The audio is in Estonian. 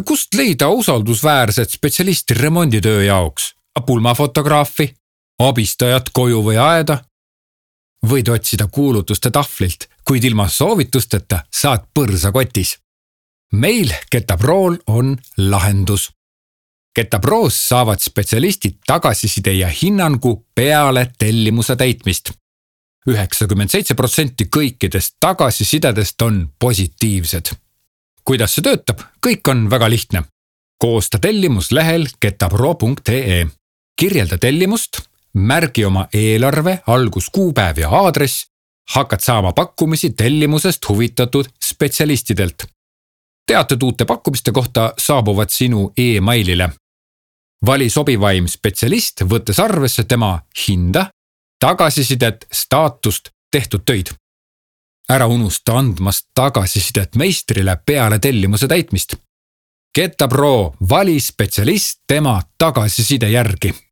kust leida usaldusväärset spetsialisti remonditöö jaoks? pulmafotograafi, abistajat koju või aeda? võid otsida kuulutuste tahvlilt, kuid ilma soovitusteta saad põrsakotis. meil Getaprool on lahendus. Getaproos saavad spetsialistid tagasiside ja hinnangu peale tellimuse täitmist üheksakümmend seitse protsenti kõikidest tagasisidedest on positiivsed. Kuidas see töötab, kõik on väga lihtne. koosta tellimus lehel getapro.ee, kirjelda tellimust, märgi oma eelarve, alguskuupäev ja aadress, hakkad saama pakkumisi tellimusest huvitatud spetsialistidelt. teated uute pakkumiste kohta saabuvad sinu emailile. vali sobivaim spetsialist, võttes arvesse tema hinda tagasisidet, staatust, tehtud töid. Ära unusta andmast tagasisidet meistrile peale tellimuse täitmist. Geta Pro, vali spetsialist tema tagasiside järgi